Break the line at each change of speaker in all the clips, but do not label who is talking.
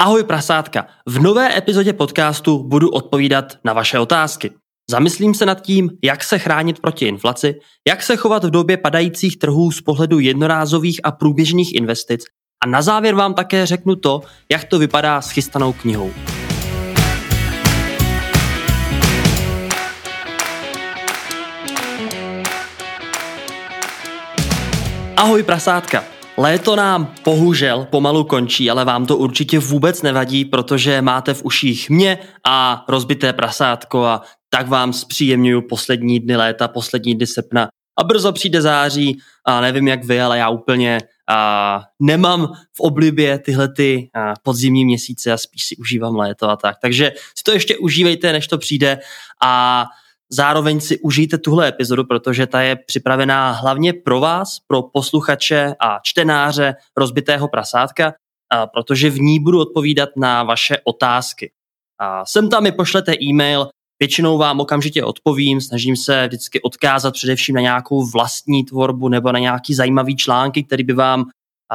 Ahoj prasátka, v nové epizodě podcastu budu odpovídat na vaše otázky. Zamyslím se nad tím, jak se chránit proti inflaci, jak se chovat v době padajících trhů z pohledu jednorázových a průběžných investic a na závěr vám také řeknu to, jak to vypadá s chystanou knihou. Ahoj prasátka, Léto nám bohužel pomalu končí, ale vám to určitě vůbec nevadí, protože máte v uších mě a rozbité prasátko a tak vám zpříjemňuju poslední dny léta, poslední dny srpna a brzo přijde září a nevím jak vy, ale já úplně a nemám v oblibě tyhle ty podzimní měsíce a spíš si užívám léto a tak. Takže si to ještě užívejte, než to přijde a Zároveň si užijte tuhle epizodu, protože ta je připravená hlavně pro vás, pro posluchače a čtenáře rozbitého prasátka, a protože v ní budu odpovídat na vaše otázky. A sem tam mi pošlete e-mail, většinou vám okamžitě odpovím, snažím se vždycky odkázat především na nějakou vlastní tvorbu nebo na nějaký zajímavý články, který by vám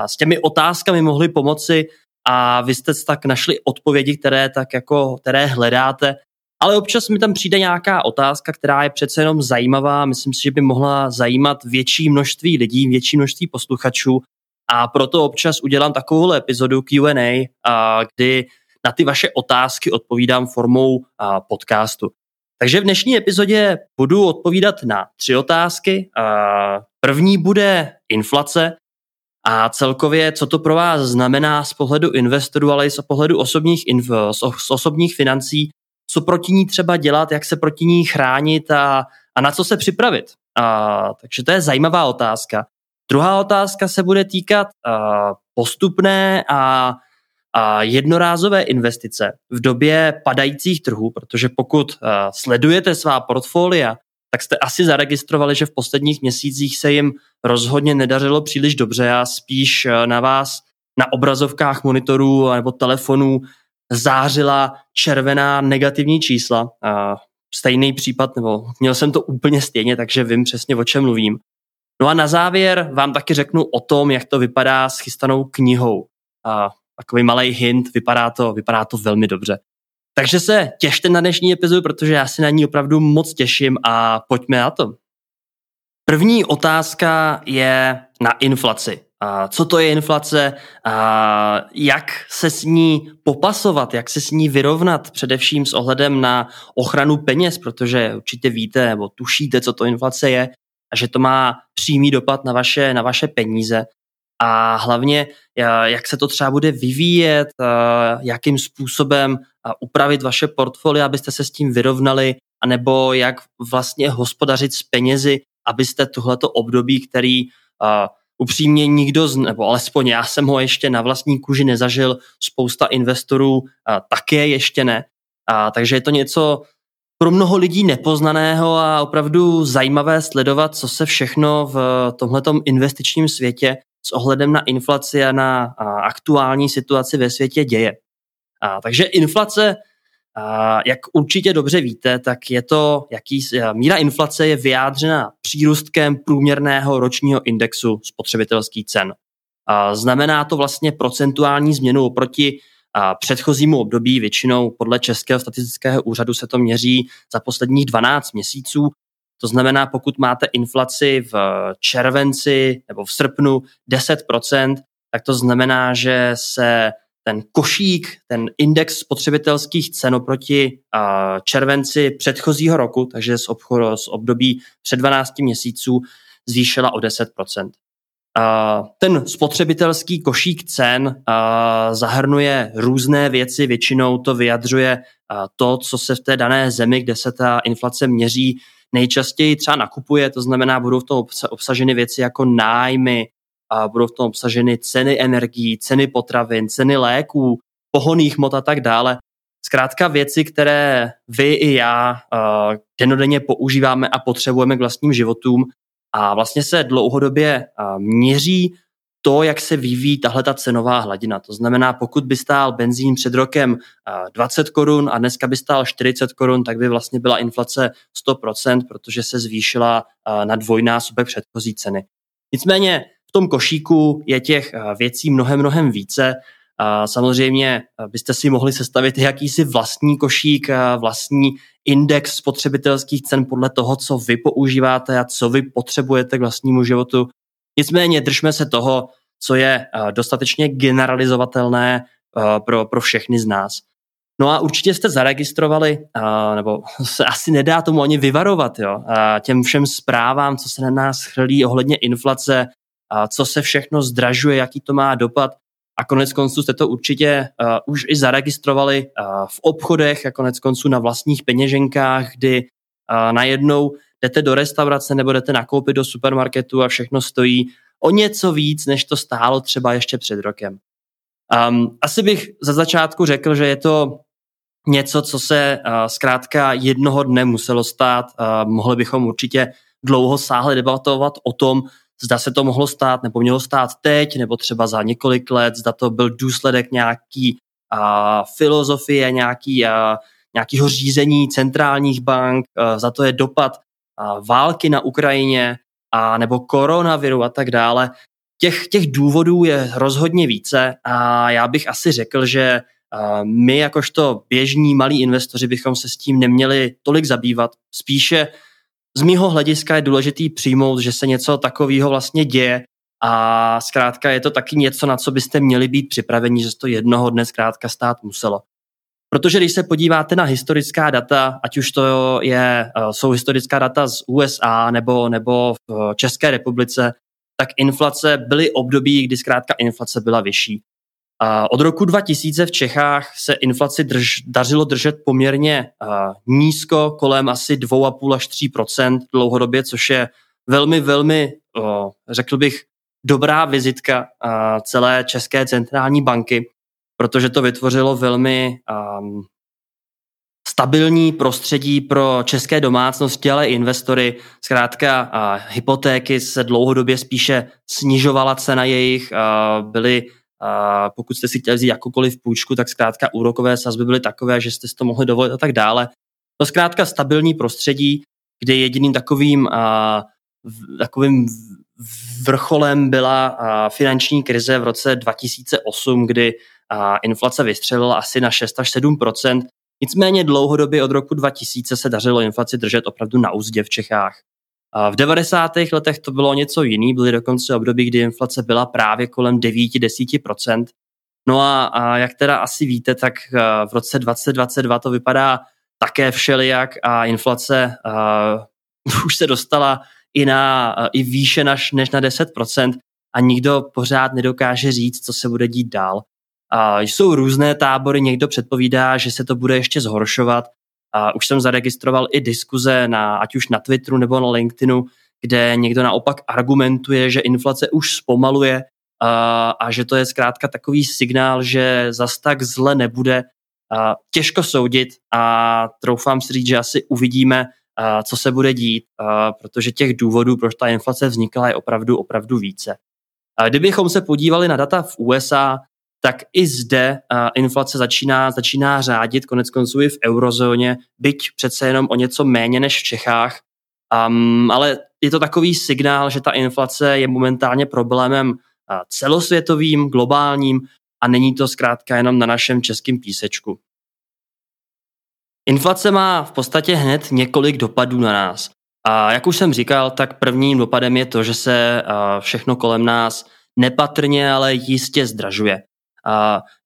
s těmi otázkami mohly pomoci a vy jste tak našli odpovědi, které tak jako, které hledáte ale občas mi tam přijde nějaká otázka, která je přece jenom zajímavá. Myslím si, že by mohla zajímat větší množství lidí, větší množství posluchačů. A proto občas udělám takovou epizodu Q&A, kdy na ty vaše otázky odpovídám formou podcastu. Takže v dnešní epizodě budu odpovídat na tři otázky. První bude inflace a celkově, co to pro vás znamená z pohledu investorů, ale i z pohledu osobních, z osobních financí co proti ní třeba dělat, jak se proti ní chránit a, a na co se připravit. A, takže to je zajímavá otázka. Druhá otázka se bude týkat a, postupné a, a jednorázové investice v době padajících trhů, protože pokud a, sledujete svá portfolia, tak jste asi zaregistrovali, že v posledních měsících se jim rozhodně nedařilo příliš dobře a spíš na vás na obrazovkách monitorů nebo telefonů zářila červená negativní čísla. A stejný případ, nebo měl jsem to úplně stejně, takže vím přesně, o čem mluvím. No a na závěr vám taky řeknu o tom, jak to vypadá s chystanou knihou. A takový malý hint, vypadá to, vypadá to velmi dobře. Takže se těšte na dnešní epizodu, protože já si na ní opravdu moc těším a pojďme na to. První otázka je na inflaci co to je inflace, jak se s ní popasovat, jak se s ní vyrovnat, především s ohledem na ochranu peněz, protože určitě víte nebo tušíte, co to inflace je a že to má přímý dopad na vaše, na vaše peníze. A hlavně, jak se to třeba bude vyvíjet, jakým způsobem upravit vaše portfolio, abyste se s tím vyrovnali, anebo jak vlastně hospodařit s penězi, abyste tohleto období, který upřímně nikdo, z, nebo alespoň já jsem ho ještě na vlastní kůži nezažil, spousta investorů a, také ještě ne. A, takže je to něco pro mnoho lidí nepoznaného a opravdu zajímavé sledovat, co se všechno v tomhletom investičním světě s ohledem na inflaci a na a, aktuální situaci ve světě děje. A, takže inflace jak určitě dobře víte, tak je to, jaký, míra inflace je vyjádřena přírůstkem průměrného ročního indexu spotřebitelských cen. Znamená to vlastně procentuální změnu oproti předchozímu období, většinou podle Českého statistického úřadu se to měří za posledních 12 měsíců. To znamená, pokud máte inflaci v červenci nebo v srpnu 10%, tak to znamená, že se ten košík, ten index spotřebitelských cen oproti červenci předchozího roku, takže z, obchodu, z období před 12 měsíců, zvýšila o 10%. Uh, ten spotřebitelský košík cen zahrnuje různé věci, většinou to vyjadřuje to, co se v té dané zemi, kde se ta inflace měří, nejčastěji třeba nakupuje, to znamená, budou v tom obsaženy věci jako nájmy, a budou v tom obsaženy ceny energií, ceny potravin, ceny léků, pohoných hmot a tak dále. Zkrátka věci, které vy i já uh, denodenně používáme a potřebujeme k vlastním životům a vlastně se dlouhodobě uh, měří to, jak se vyvíjí tahle ta cenová hladina. To znamená, pokud by stál benzín před rokem 20 korun a dneska by stál 40 korun, tak by vlastně byla inflace 100%, protože se zvýšila na dvojnásobek předchozí ceny. Nicméně tom košíku je těch eh, věcí mnohem, mnohem více Samozřejmě byste si mohli sestavit jakýsi vlastní košík, vlastní index spotřebitelských cen podle toho, co vy používáte a co vy potřebujete k vlastnímu životu. Nicméně držme se toho, co je dostatečně generalizovatelné pro, pro všechny z nás. No a určitě jste zaregistrovali, nebo se asi nedá tomu ani vyvarovat, jo, těm všem zprávám, co se na nás chrlí ohledně inflace, co se všechno zdražuje, jaký to má dopad. A konec konců jste to určitě uh, už i zaregistrovali uh, v obchodech a konec konců na vlastních peněženkách, kdy uh, najednou jdete do restaurace nebo jdete nakoupit do supermarketu a všechno stojí o něco víc, než to stálo třeba ještě před rokem. Um, asi bych za začátku řekl, že je to něco, co se uh, zkrátka jednoho dne muselo stát. Uh, mohli bychom určitě dlouho sáhle debatovat o tom, zda se to mohlo stát nebo mělo stát teď, nebo třeba za několik let, zda to byl důsledek nějaký uh, filozofie, nějaký, uh, nějakého řízení centrálních bank, uh, za to je dopad uh, války na Ukrajině, a nebo koronaviru a tak dále. Těch, těch důvodů je rozhodně více a já bych asi řekl, že my jakožto běžní malí investoři bychom se s tím neměli tolik zabývat. Spíše z mýho hlediska je důležitý přijmout, že se něco takového vlastně děje a zkrátka je to taky něco, na co byste měli být připraveni, že to jednoho dne zkrátka stát muselo. Protože když se podíváte na historická data, ať už to je, eh, jsou historická data z USA nebo, nebo v České republice, tak inflace byly období, kdy zkrátka inflace byla vyšší. Od roku 2000 v Čechách se inflaci drž, dařilo držet poměrně nízko, kolem asi 2,5 až 3% dlouhodobě, což je velmi, velmi, řekl bych, dobrá vizitka celé České centrální banky, protože to vytvořilo velmi stabilní prostředí pro české domácnosti, ale i investory. Zkrátka uh, hypotéky se dlouhodobě spíše snižovala cena jejich, uh, byly a pokud jste si chtěli vzít jakoukoliv půjčku, tak zkrátka úrokové sazby byly takové, že jste si to mohli dovolit a tak dále. To zkrátka stabilní prostředí, kde jediným takovým, a, takovým vrcholem byla a, finanční krize v roce 2008, kdy a, inflace vystřelila asi na 6 až 7% Nicméně dlouhodobě od roku 2000 se dařilo inflaci držet opravdu na úzdě v Čechách. V 90. letech to bylo něco jiný, byly dokonce období, kdy inflace byla právě kolem 9-10%. No a, a jak teda asi víte, tak eh, v roce 2022 to vypadá také všelijak a inflace uh, už se dostala i, na, uh, i výše naš, než na 10% a nikdo pořád nedokáže říct, co se bude dít dál. Uh, jsou různé tábory, někdo předpovídá, že se to bude ještě zhoršovat, a už jsem zaregistroval i diskuze, na, ať už na Twitteru nebo na LinkedInu, kde někdo naopak argumentuje, že inflace už zpomaluje a, a že to je zkrátka takový signál, že zas tak zle nebude. A těžko soudit a troufám si říct, že asi uvidíme, a, co se bude dít, a, protože těch důvodů, proč ta inflace vznikla, je opravdu, opravdu více. A kdybychom se podívali na data v USA, tak i zde inflace začíná, začíná řádit, konec konců i v eurozóně, byť přece jenom o něco méně než v Čechách. Um, ale je to takový signál, že ta inflace je momentálně problémem celosvětovým, globálním a není to zkrátka jenom na našem českém písečku. Inflace má v podstatě hned několik dopadů na nás. A jak už jsem říkal, tak prvním dopadem je to, že se všechno kolem nás nepatrně, ale jistě zdražuje.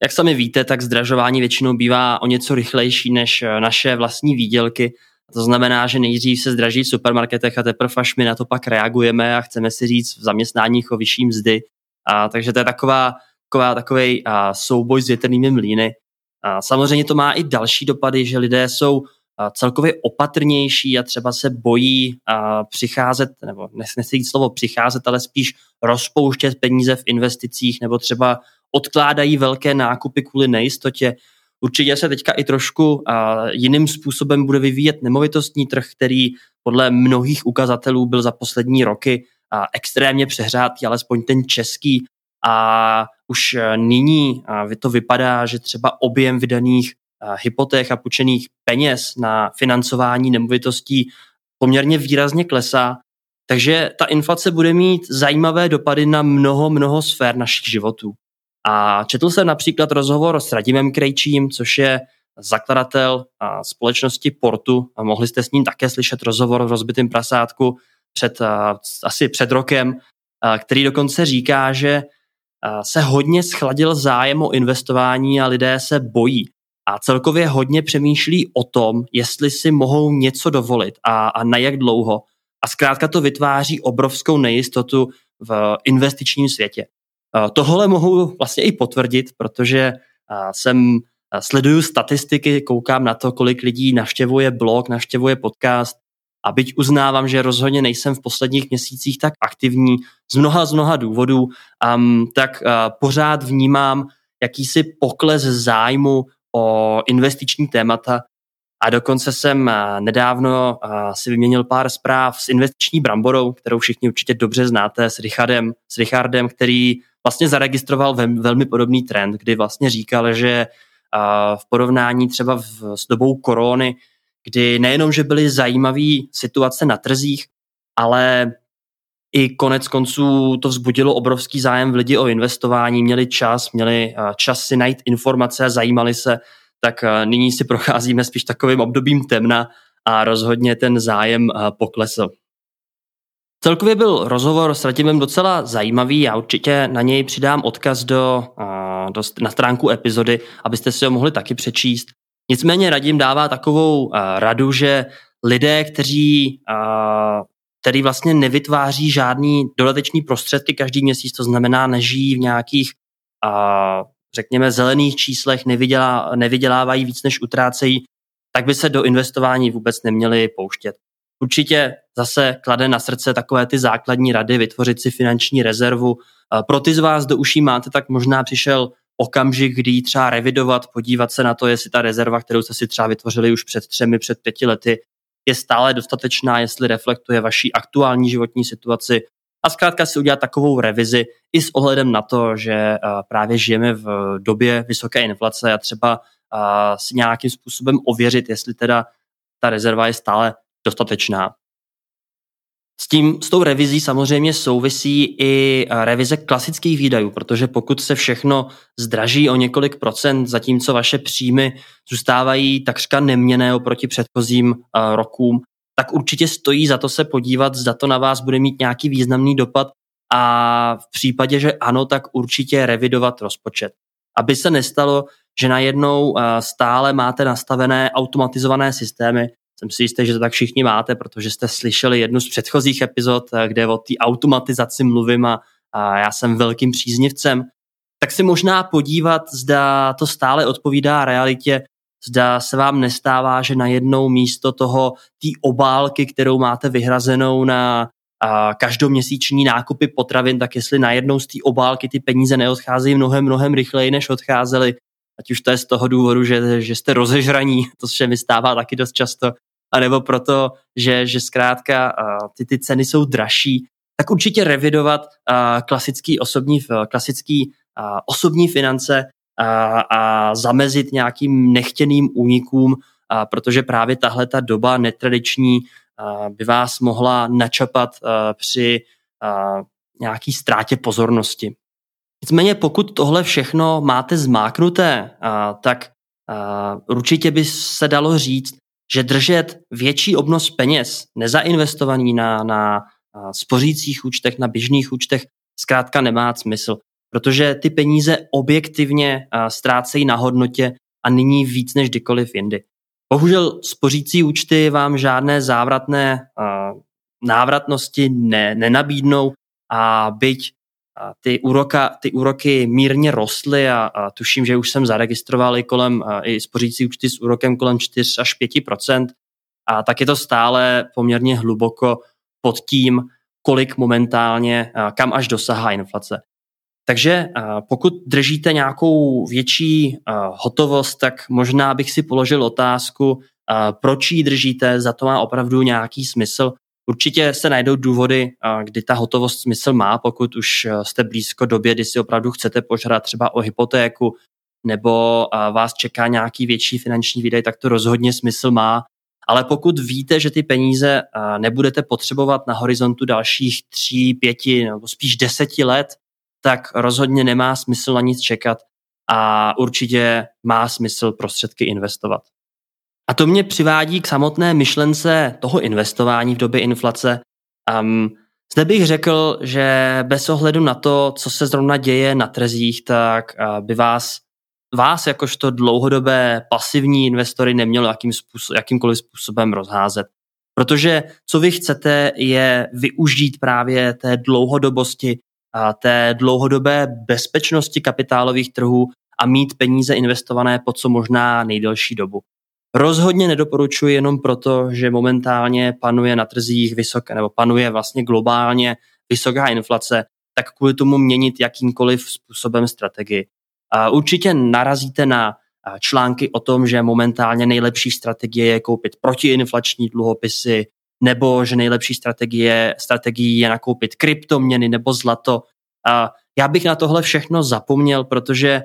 Jak sami víte, tak zdražování většinou bývá o něco rychlejší než eh, naše vlastní výdělky. To znamená, že nejdřív se zdraží v supermarketech a teprve až my na to pak reagujeme a chceme si říct v zaměstnáních o vyšší mzdy. A, takže to je taková, taková takový a, souboj s větrnými mlíny. A, samozřejmě to má i další dopady, že lidé jsou a, celkově opatrnější a třeba se bojí a, přicházet, nebo nechci říct slovo přicházet, ale spíš rozpouštět peníze v investicích nebo třeba odkládají velké nákupy kvůli nejistotě. Určitě se teďka i trošku jiným způsobem bude vyvíjet nemovitostní trh, který podle mnohých ukazatelů byl za poslední roky extrémně přehrátý, alespoň ten český. A už uh, nyní to vypadá, že třeba objem vydaných hypoték a půjčených peněz na financování nemovitostí poměrně výrazně klesá. Takže ta inflace bude mít zajímavé dopady na mnoho, mnoho sfér našich životů. A četl jsem například rozhovor s Radimem Krejčím, což je zakladatel společnosti Portu. A mohli jste s ním také slyšet rozhovor v rozbitém prasátku před, asi před rokem, který dokonce říká, že se hodně schladil zájem o investování a lidé se bojí. A celkově hodně přemýšlí o tom, jestli si mohou něco dovolit a, a na jak dlouho. A zkrátka to vytváří obrovskou nejistotu v investičním světě. Tohle mohu vlastně i potvrdit, protože jsem sleduju statistiky, koukám na to, kolik lidí navštěvuje blog, navštěvuje podcast a byť uznávám, že rozhodně nejsem v posledních měsících tak aktivní z mnoha z mnoha důvodů, um, tak uh, pořád vnímám jakýsi pokles zájmu o investiční témata a dokonce jsem nedávno si vyměnil pár zpráv s investiční bramborou, kterou všichni určitě dobře znáte, s Richardem, s Richardem který vlastně zaregistroval velmi podobný trend, kdy vlastně říkal, že v porovnání třeba v, s dobou korony, kdy nejenom, že byly zajímavé situace na trzích, ale i konec konců to vzbudilo obrovský zájem v lidi o investování, měli čas, měli čas si najít informace, zajímali se, tak nyní si procházíme spíš takovým obdobím temna a rozhodně ten zájem poklesl. Celkově byl rozhovor s Ratimem docela zajímavý, já určitě na něj přidám odkaz do, do, na stránku epizody, abyste si ho mohli taky přečíst. Nicméně Radim dává takovou radu, že lidé, kteří který vlastně nevytváří žádný dodatečný prostředky každý měsíc, to znamená nežijí v nějakých řekněme zelených číslech, nevydělá, nevydělávají víc než utrácejí, tak by se do investování vůbec neměli pouštět. Určitě zase klade na srdce takové ty základní rady, vytvořit si finanční rezervu. Pro ty z vás, do uší máte, tak možná přišel okamžik, kdy ji třeba revidovat, podívat se na to, jestli ta rezerva, kterou jste si třeba vytvořili už před třemi, před pěti lety, je stále dostatečná, jestli reflektuje vaší aktuální životní situaci a zkrátka si udělat takovou revizi i s ohledem na to, že právě žijeme v době vysoké inflace a třeba si nějakým způsobem ověřit, jestli teda ta rezerva je stále dostatečná. S, tím, s tou revizí samozřejmě souvisí i revize klasických výdajů, protože pokud se všechno zdraží o několik procent, zatímco vaše příjmy zůstávají takřka neměné oproti předchozím rokům, tak určitě stojí za to se podívat, zda to na vás bude mít nějaký významný dopad a v případě, že ano, tak určitě revidovat rozpočet. Aby se nestalo, že najednou stále máte nastavené automatizované systémy, jsem si jistý, že to tak všichni máte, protože jste slyšeli jednu z předchozích epizod, eh, kde o té automatizaci mluvím a, a já jsem velkým příznivcem, tak si možná podívat, zda to stále odpovídá realitě, zda se vám nestává, že najednou místo toho té obálky, kterou máte vyhrazenou na a každoměsíční nákupy potravin, tak jestli najednou z té obálky ty peníze neodcházejí mnohem, mnohem rychleji, než odcházely, ať už to je z toho důvodu, že, že jste rozežraní, to se mi stává taky dost často, anebo proto, že, že zkrátka ty, ty ceny jsou dražší, tak určitě revidovat klasický osobní, klasický osobní finance a, a zamezit nějakým nechtěným únikům, a protože právě tahle ta doba netradiční by vás mohla načapat při nějaký ztrátě pozornosti. Nicméně pokud tohle všechno máte zmáknuté, tak určitě by se dalo říct, že držet větší obnos peněz, nezainvestovaný na, na spořících účtech, na běžných účtech, zkrátka nemá smysl, protože ty peníze objektivně ztrácejí na hodnotě a nyní víc než kdykoliv jindy. Bohužel spořící účty vám žádné závratné návratnosti ne, nenabídnou a byť ty, úroka, ty úroky mírně rostly a, a tuším, že už jsem zaregistroval i kolem i spořící účty s úrokem kolem 4 až 5% a tak je to stále poměrně hluboko pod tím, kolik momentálně, kam až dosahá inflace. Takže pokud držíte nějakou větší hotovost, tak možná bych si položil otázku, proč ji držíte, za to má opravdu nějaký smysl Určitě se najdou důvody, kdy ta hotovost smysl má, pokud už e, jste blízko době, kdy si opravdu chcete požádat třeba o hypotéku, nebo vás čeká nějaký větší finanční výdaj, tak to rozhodně smysl má. Ale pokud víte, že ty peníze nebudete potřebovat na horizontu dalších tří, pěti nebo spíš deseti let, tak rozhodně nemá smysl na nic čekat a určitě má smysl prostředky investovat. A to mě přivádí k samotné myšlence toho investování v době inflace. Um, zde bych řekl, že bez ohledu na to, co se zrovna děje na trzích, tak by vás, vás jakožto dlouhodobé pasivní investory nemělo jakým způsob, jakýmkoliv způsobem rozházet. Protože co vy chcete, je využít právě té dlouhodobosti, a té dlouhodobé bezpečnosti kapitálových trhů a mít peníze investované po co možná nejdelší dobu. Rozhodně nedoporučuji jenom proto, že momentálně panuje na trzích vysoké, nebo panuje vlastně globálně vysoká inflace, tak kvůli tomu měnit jakýmkoliv způsobem strategii. A určitě narazíte na články o tom, že momentálně nejlepší strategie je koupit protiinflační dluhopisy, nebo že nejlepší strategie, strategie je nakoupit kryptoměny nebo zlato. A já bych na tohle všechno zapomněl, protože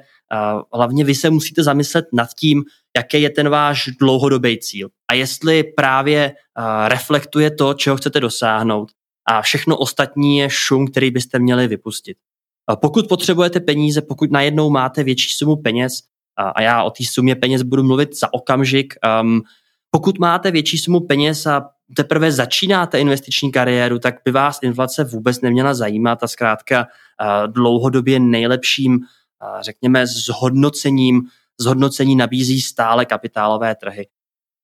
hlavně vy se musíte zamyslet nad tím, jaký je ten váš dlouhodobý cíl a jestli právě reflektuje to, čeho chcete dosáhnout a všechno ostatní je šum, který byste měli vypustit. Pokud potřebujete peníze, pokud najednou máte větší sumu peněz, a já o té sumě peněz budu mluvit za okamžik, um, pokud máte větší sumu peněz a teprve začínáte investiční kariéru, tak by vás inflace vůbec neměla zajímat a zkrátka dlouhodobě nejlepším řekněme, zhodnocením, zhodnocení nabízí stále kapitálové trhy,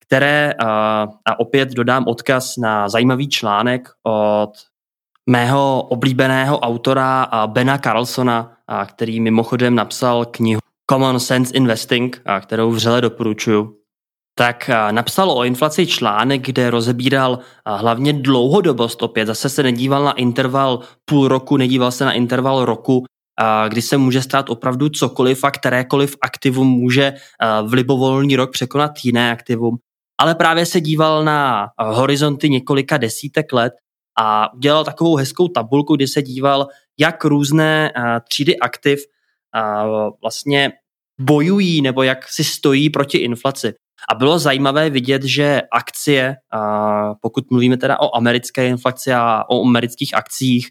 které, a opět dodám odkaz na zajímavý článek od mého oblíbeného autora Bena Carlsona, který mimochodem napsal knihu Common Sense Investing, kterou vřele doporučuju, tak napsal o inflaci článek, kde rozebíral hlavně dlouhodobost opět. Zase se nedíval na interval půl roku, nedíval se na interval roku, kdy se může stát opravdu cokoliv a kterékoliv aktivum může v libovolný rok překonat jiné aktivum. Ale právě se díval na horizonty několika desítek let a udělal takovou hezkou tabulku, kdy se díval, jak různé třídy aktiv vlastně bojují nebo jak si stojí proti inflaci. A bylo zajímavé vidět, že akcie, pokud mluvíme teda o americké inflaci a o amerických akcích,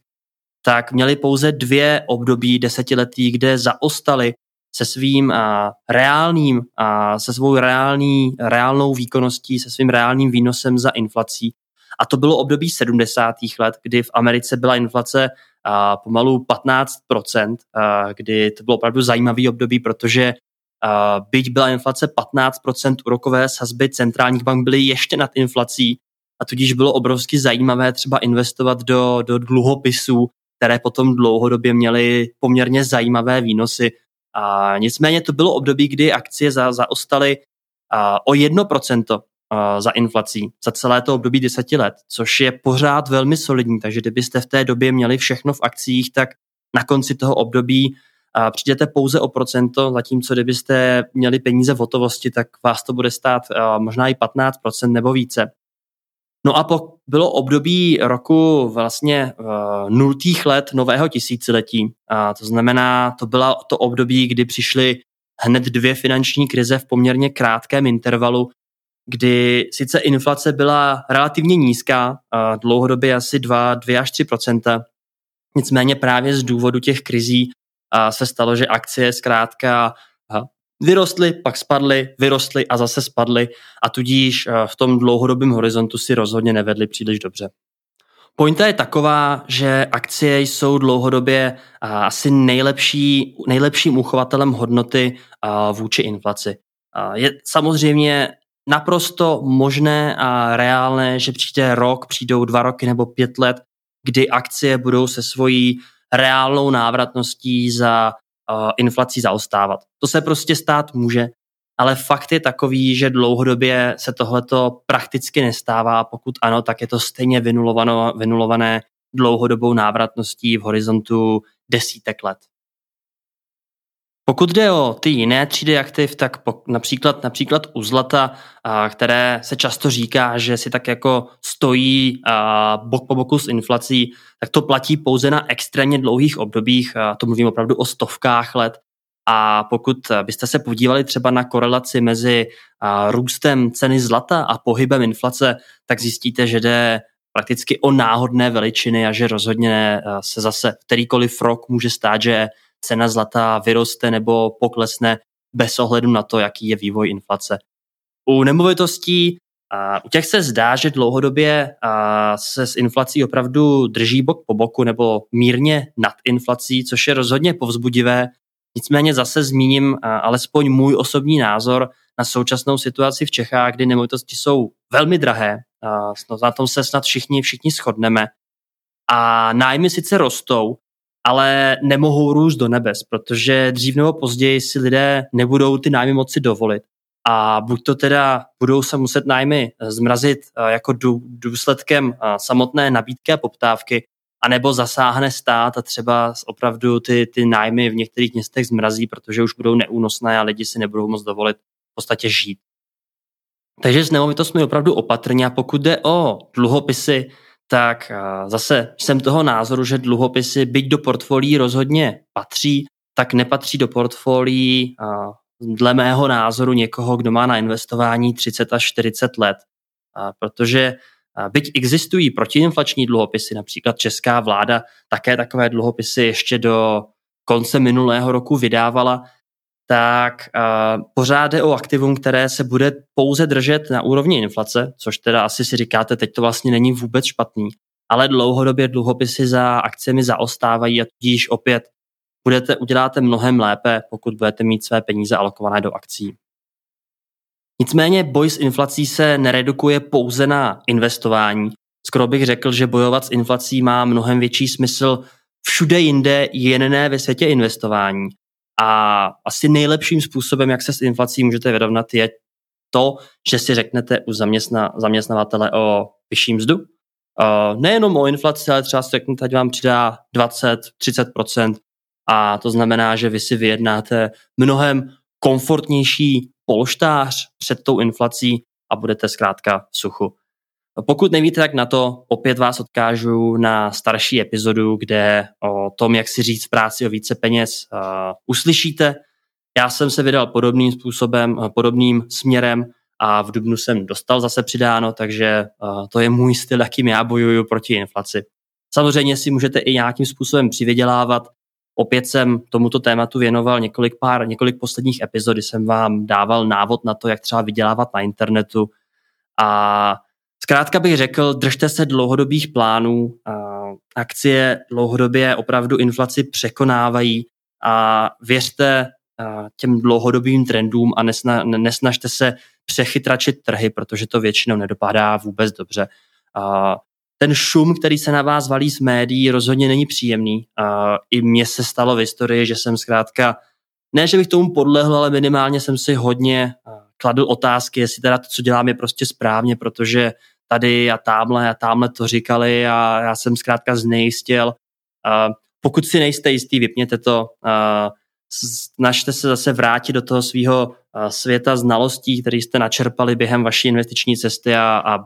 tak měli pouze dvě období desetiletí, kde zaostali se svým a, reálným, a, se svou reální, reálnou výkonností, se svým reálným výnosem za inflací. A to bylo období 70. let, kdy v Americe byla inflace a, pomalu 15%, a, kdy to bylo opravdu zajímavý období, protože a, byť byla inflace 15%, úrokové sazby centrálních bank byly ještě nad inflací a tudíž bylo obrovsky zajímavé třeba investovat do, do dluhopisů, které potom dlouhodobě měly poměrně zajímavé výnosy. A nicméně to bylo období, kdy akcie za, zaostaly o 1% za inflací za celé to období deseti let, což je pořád velmi solidní, takže kdybyste v té době měli všechno v akcích, tak na konci toho období přijdete pouze o procento, zatímco kdybyste měli peníze v hotovosti, tak vás to bude stát možná i 15% nebo více. No a po, bylo období roku vlastně uh, nultých let nového tisíciletí. A to znamená, to byla to období, kdy přišly hned dvě finanční krize v poměrně krátkém intervalu, kdy sice inflace byla relativně nízká, uh, dlouhodobě asi 2, 2 až 3% nicméně právě z důvodu těch krizí uh, se stalo, že akcie zkrátka vyrostly, pak spadly, vyrostly a zase spadly a tudíž eh, v tom dlouhodobém horizontu si rozhodně nevedly příliš dobře. Pointa je taková, že akcie jsou dlouhodobě eh, asi nejlepší, nejlepším uchovatelem hodnoty eh, vůči inflaci. Je samozřejmě naprosto možné a reálné, že přijde rok, přijdou dva roky nebo pět let, kdy akcie budou se svojí reálnou návratností za inflací zaostávat. To se prostě stát může, ale fakt je takový, že dlouhodobě se tohleto prakticky nestává. Pokud ano, tak je to stejně vynulované dlouhodobou návratností v horizontu desítek let. Pokud jde o ty jiné třídy aktiv, tak po, například, například u zlata, a, které se často říká, že si tak jako stojí a, bok po boku s inflací, tak to platí pouze na extrémně dlouhých obdobích, a to mluvím opravdu o stovkách let. A pokud byste se podívali třeba na korelaci mezi a, růstem ceny zlata a pohybem inflace, tak zjistíte, že jde prakticky o náhodné veličiny a že rozhodně se zase kterýkoliv rok může stát, že cena zlata vyroste nebo poklesne bez ohledu na to, jaký je vývoj inflace. U nemovitostí u těch se zdá, že dlouhodobě se s inflací opravdu drží bok po boku nebo mírně nad inflací, což je rozhodně povzbudivé. Nicméně zase zmíním alespoň můj osobní názor na současnou situaci v Čechách, kdy nemovitosti jsou velmi drahé. Na tom se snad všichni, všichni shodneme. A nájmy sice rostou, ale nemohou růst do nebes, protože dřív nebo později si lidé nebudou ty nájmy moci dovolit a buď to teda budou se muset nájmy eh, zmrazit eh, jako důsledkem eh, samotné nabídky a poptávky, anebo zasáhne stát a třeba opravdu ty, ty nájmy v některých městech zmrazí, protože už budou neúnosné a lidi si nebudou moc dovolit v podstatě žít. Takže s nemovitostmi opravdu opatrně a pokud jde o dluhopisy, tak zase jsem toho názoru, že dluhopisy, byť do portfolií rozhodně patří, tak nepatří do portfolií dle mého názoru někoho, kdo má na investování 30 až 40 let. Protože byť existují protiinflační dluhopisy, například česká vláda také takové dluhopisy ještě do konce minulého roku vydávala, tak pořád jde o aktivum, které se bude pouze držet na úrovni inflace, což teda asi si říkáte, teď to vlastně není vůbec špatný, ale dlouhodobě dluhopisy za akcemi zaostávají a tudíž opět budete, uděláte mnohem lépe, pokud budete mít své peníze alokované do akcí. Nicméně boj s inflací se neredukuje pouze na investování. Skoro bych řekl, že bojovat s inflací má mnohem větší smysl všude jinde, jen ne ve světě investování. A asi nejlepším způsobem, jak se s inflací můžete vyrovnat, je to, že si řeknete u zaměstna, zaměstnavatele o vyšší mzdu. Uh, nejenom o inflaci, ale třeba si řeknete, ať vám přidá 20-30%, a to znamená, že vy si vyjednáte mnohem komfortnější polštář před tou inflací a budete zkrátka v suchu. Pokud nevíte, tak na to opět vás odkážu na starší epizodu, kde o tom, jak si říct práci o více peněz, uh, uslyšíte. Já jsem se vydal podobným způsobem, uh, podobným směrem a v Dubnu jsem dostal zase přidáno, takže uh, to je můj styl, jakým já bojuju proti inflaci. Samozřejmě si můžete i nějakým způsobem přivydělávat, Opět jsem tomuto tématu věnoval několik pár, několik posledních epizod, jsem vám dával návod na to, jak třeba vydělávat na internetu. A zkrátka bych řekl, držte se dlouhodobých plánů. Akcie dlouhodobě opravdu inflaci překonávají a věřte těm dlouhodobým trendům a nesna, nesnažte se přechytračit trhy, protože to většinou nedopadá vůbec dobře ten šum, který se na vás valí z médií, rozhodně není příjemný. I mně se stalo v historii, že jsem zkrátka, ne, že bych tomu podlehl, ale minimálně jsem si hodně kladl otázky, jestli teda to, co dělám, je prostě správně, protože tady a tamhle a tamhle to říkali a já jsem zkrátka znejistil. Pokud si nejste jistý, vypněte to. Snažte se zase vrátit do toho svého světa znalostí, které jste načerpali během vaší investiční cesty a, a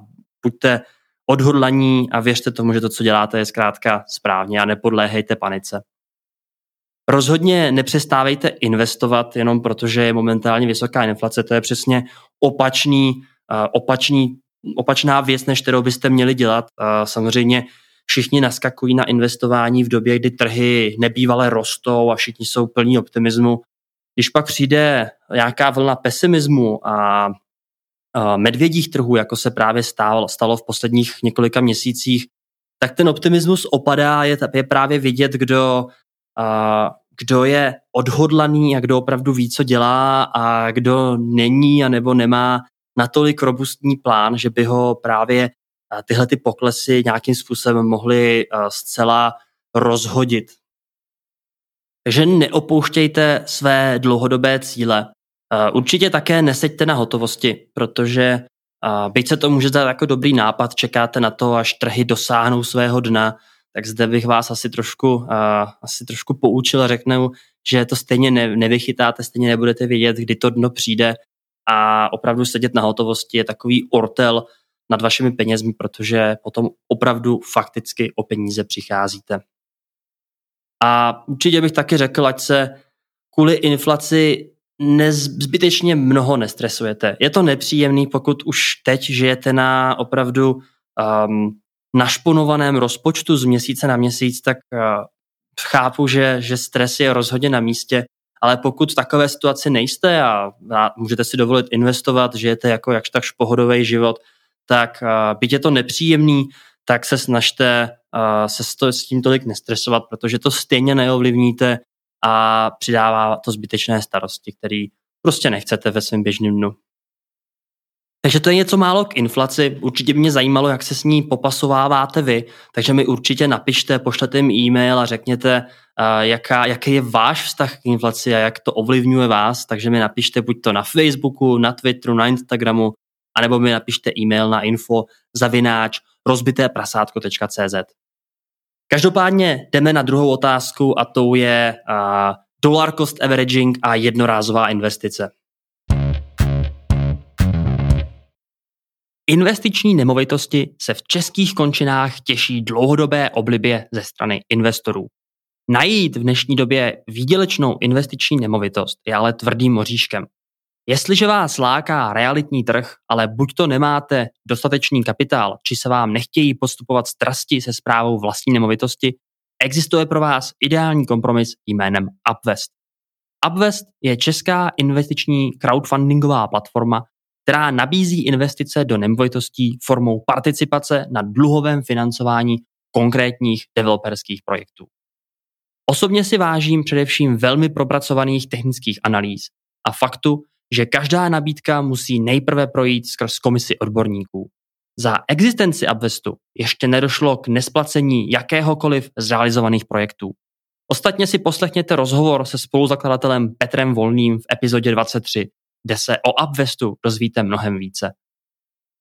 buďte odhodlaní a věřte tomu, že to, co děláte, je zkrátka správně a nepodléhejte panice. Rozhodně nepřestávejte investovat jenom protože je momentálně vysoká inflace. To je přesně opačný, opačný, opačná věc, než kterou byste měli dělat. Uh, samozřejmě všichni naskakují na investování v době, kdy trhy nebývale rostou a všichni jsou plní optimismu. Když pak přijde nějaká vlna pesimismu a medvědích trhů, jako se právě stalo, stalo v posledních několika měsících, tak ten optimismus opadá, je, je právě vidět, kdo, kdo je odhodlaný a kdo opravdu ví, co dělá a kdo není a nebo nemá natolik robustní plán, že by ho právě tyhle ty poklesy nějakým způsobem mohly zcela rozhodit. Takže neopouštějte své dlouhodobé cíle. Určitě také neseďte na hotovosti, protože byť se to může zdát jako dobrý nápad, čekáte na to, až trhy dosáhnou svého dna, tak zde bych vás asi trošku, asi trošku poučil a řeknu, že to stejně nevychytáte, stejně nebudete vědět, kdy to dno přijde a opravdu sedět na hotovosti je takový ortel nad vašimi penězmi, protože potom opravdu fakticky o peníze přicházíte. A určitě bych taky řekl, ať se kvůli inflaci nezbytečně mnoho nestresujete. Je to nepříjemný, pokud už teď žijete na opravdu um, našponovaném rozpočtu z měsíce na měsíc, tak uh, chápu, že, že stres je rozhodně na místě, ale pokud v takové situaci nejste a, můžete si dovolit investovat, žijete jako jakž takž pohodový život, tak byť je to nepříjemný, tak se snažte se s tím tolik nestresovat, protože to stejně neovlivníte a přidává to zbytečné starosti, který prostě nechcete ve svém běžném dnu. Takže to je něco málo k inflaci. Určitě by mě zajímalo, jak se s ní popasováváte vy, takže mi určitě napište, pošlete mi e-mail a řekněte, jaká, jaký je váš vztah k inflaci a jak to ovlivňuje vás, takže mi napište buď to na Facebooku, na Twitteru, na Instagramu, anebo mi napište e-mail na info zavináč rozbiteprasátko.cz. Každopádně jdeme na druhou otázku a tou je uh, dollar cost averaging a jednorázová investice. Investiční nemovitosti se v českých končinách těší dlouhodobé oblibě ze strany investorů. Najít v dnešní době výdělečnou investiční nemovitost je ale tvrdým moříškem. Jestliže vás láká realitní trh, ale buď to nemáte dostatečný kapitál, či se vám nechtějí postupovat strasti se zprávou vlastní nemovitosti, existuje pro vás ideální kompromis jménem Upvest. Upvest je česká investiční crowdfundingová platforma, která nabízí investice do nemovitostí formou participace na dluhovém financování konkrétních developerských projektů. Osobně si vážím především velmi propracovaných technických analýz a faktu, že každá nabídka musí nejprve projít skrz komisi odborníků. Za existenci Upvestu ještě nedošlo k nesplacení jakéhokoliv z realizovaných projektů. Ostatně si poslechněte rozhovor se spoluzakladatelem Petrem Volným v epizodě 23, kde se o Upvestu dozvíte mnohem více.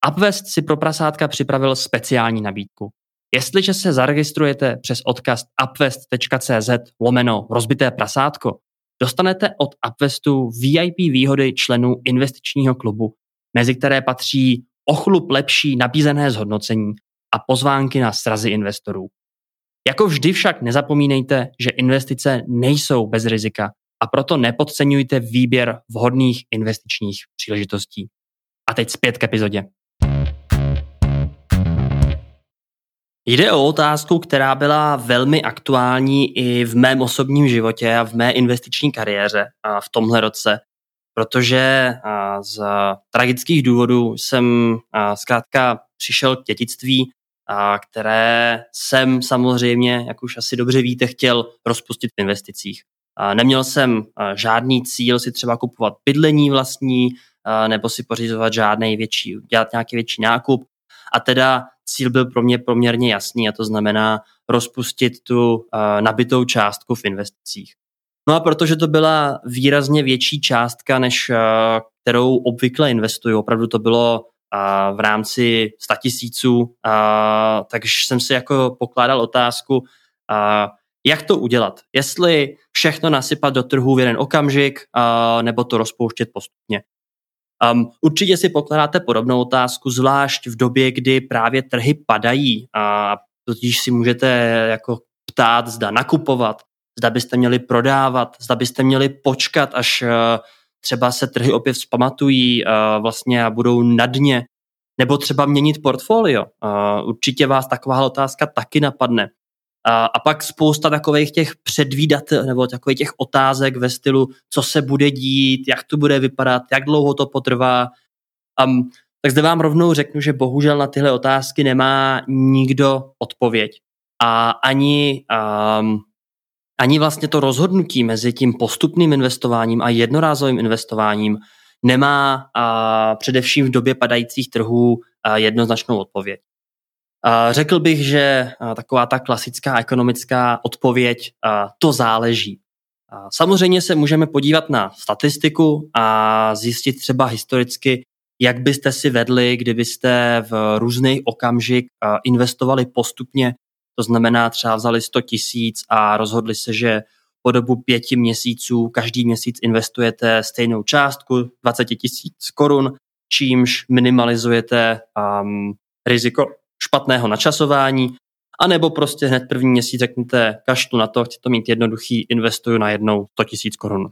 Upvest si pro prasátka připravil speciální nabídku. Jestliže se zaregistrujete přes odkaz upvest.cz lomeno rozbité prasátko, dostanete od Upvestu VIP výhody členů investičního klubu, mezi které patří ochlup lepší nabízené zhodnocení a pozvánky na srazy investorů. Jako vždy však nezapomínejte, že investice nejsou bez rizika a proto nepodceňujte výběr vhodných investičních příležitostí. A teď zpět k epizodě. Jde o otázku, která byla velmi aktuální i v mém osobním životě a v mé investiční kariéře v tomhle roce, protože z tragických důvodů jsem zkrátka přišel k dětictví, které jsem samozřejmě, jak už asi dobře víte, chtěl rozpustit v investicích. Neměl jsem žádný cíl si třeba kupovat bydlení vlastní, nebo si pořizovat žádný větší, dělat nějaký větší nákup. A teda cíl byl pro mě poměrně jasný a to znamená rozpustit tu nabitou částku v investicích. No a protože to byla výrazně větší částka, než kterou obvykle investuju, opravdu to bylo v rámci 100 tisíců, takže jsem si jako pokládal otázku, jak to udělat. Jestli všechno nasypat do trhu v jeden okamžik, uh, nebo to rozpouštět postupně. Um, určitě si pokládáte podobnou otázku, zvlášť v době, kdy právě trhy padají a totiž si můžete jako ptát, zda nakupovat, zda byste měli prodávat, zda byste měli počkat, až uh, třeba se trhy opět vzpamatují uh, vlastně a budou na dně, nebo třeba měnit portfolio. Uh, určitě vás taková otázka taky napadne. A, a pak spousta takových těch předvídat, nebo takových těch otázek ve stylu, co se bude dít, jak to bude vypadat, jak dlouho to potrvá. Um, tak zde vám rovnou řeknu, že bohužel na tyhle otázky nemá nikdo odpověď. A ani, um, ani vlastně to rozhodnutí mezi tím postupným investováním a jednorázovým investováním nemá uh, především v době padajících trhů jednoznačnou odpověď. Řekl bych, že taková ta klasická ekonomická odpověď, to záleží. Samozřejmě se můžeme podívat na statistiku a zjistit třeba historicky, jak byste si vedli, kdybyste v různých okamžik investovali postupně, to znamená třeba vzali 100 tisíc a rozhodli se, že po dobu pěti měsíců každý měsíc investujete stejnou částku 20 tisíc korun, čímž minimalizujete um, riziko špatného načasování, anebo prostě hned první měsíc řeknete, kaštu na to, chci to mít jednoduchý, investuju na jednou 100 000 korun.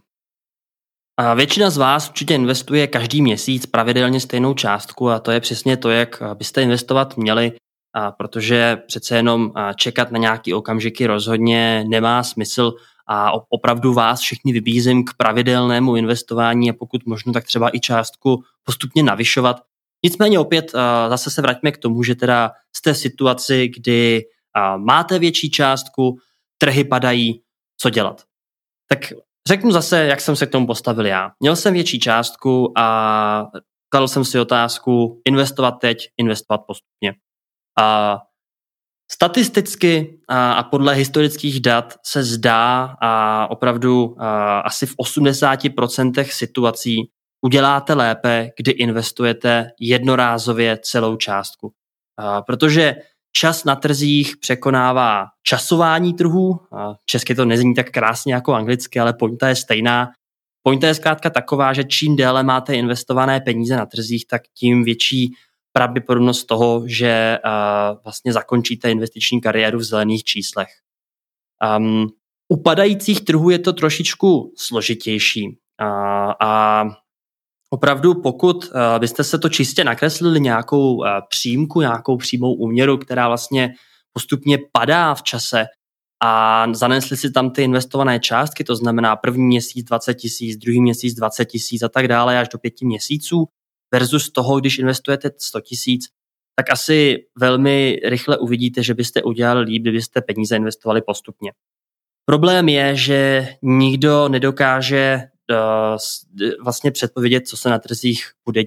A většina z vás určitě investuje každý měsíc pravidelně stejnou částku a to je přesně to, jak byste investovat měli. a protože přece jenom čekat na nějaký okamžiky rozhodně nemá smysl a opravdu vás všichni vybízím k pravidelnému investování a pokud možno tak třeba i částku postupně navyšovat. Nicméně opět zase se vraťme k tomu, že teda jste v situaci, kdy máte větší částku, trhy padají, co dělat. Tak řeknu zase, jak jsem se k tomu postavil já. Měl jsem větší částku a kladl jsem si otázku investovat teď, investovat postupně. A statisticky a, a podle historických dat se zdá a opravdu a, asi v 80% situací uděláte lépe, kdy investujete jednorázově celou částku. A, protože čas na trzích překonává časování trhů. Česky to nezní tak krásně jako anglicky, ale pointa je stejná. Pointa je zkrátka taková, že čím déle máte investované peníze na trzích, tak tím větší pravděpodobnost toho, že vlastně zakončíte investiční kariéru v zelených číslech. Um, u padajících trhů je to trošičku složitější. Uh, a opravdu, pokud uh, byste se to čistě nakreslili nějakou uh, přímku, nějakou přímou úměru, která vlastně postupně padá v čase a zanesli si tam ty investované částky, to znamená první měsíc 20 tisíc, druhý měsíc 20 tisíc a tak dále až do pěti měsíců, versus toho, když investujete 100 tisíc, tak asi velmi rychle uvidíte, že byste udělali líp, kdybyste peníze investovali postupně. Problém je, že nikdo nedokáže vlastně předpovědět, co se na trzích bude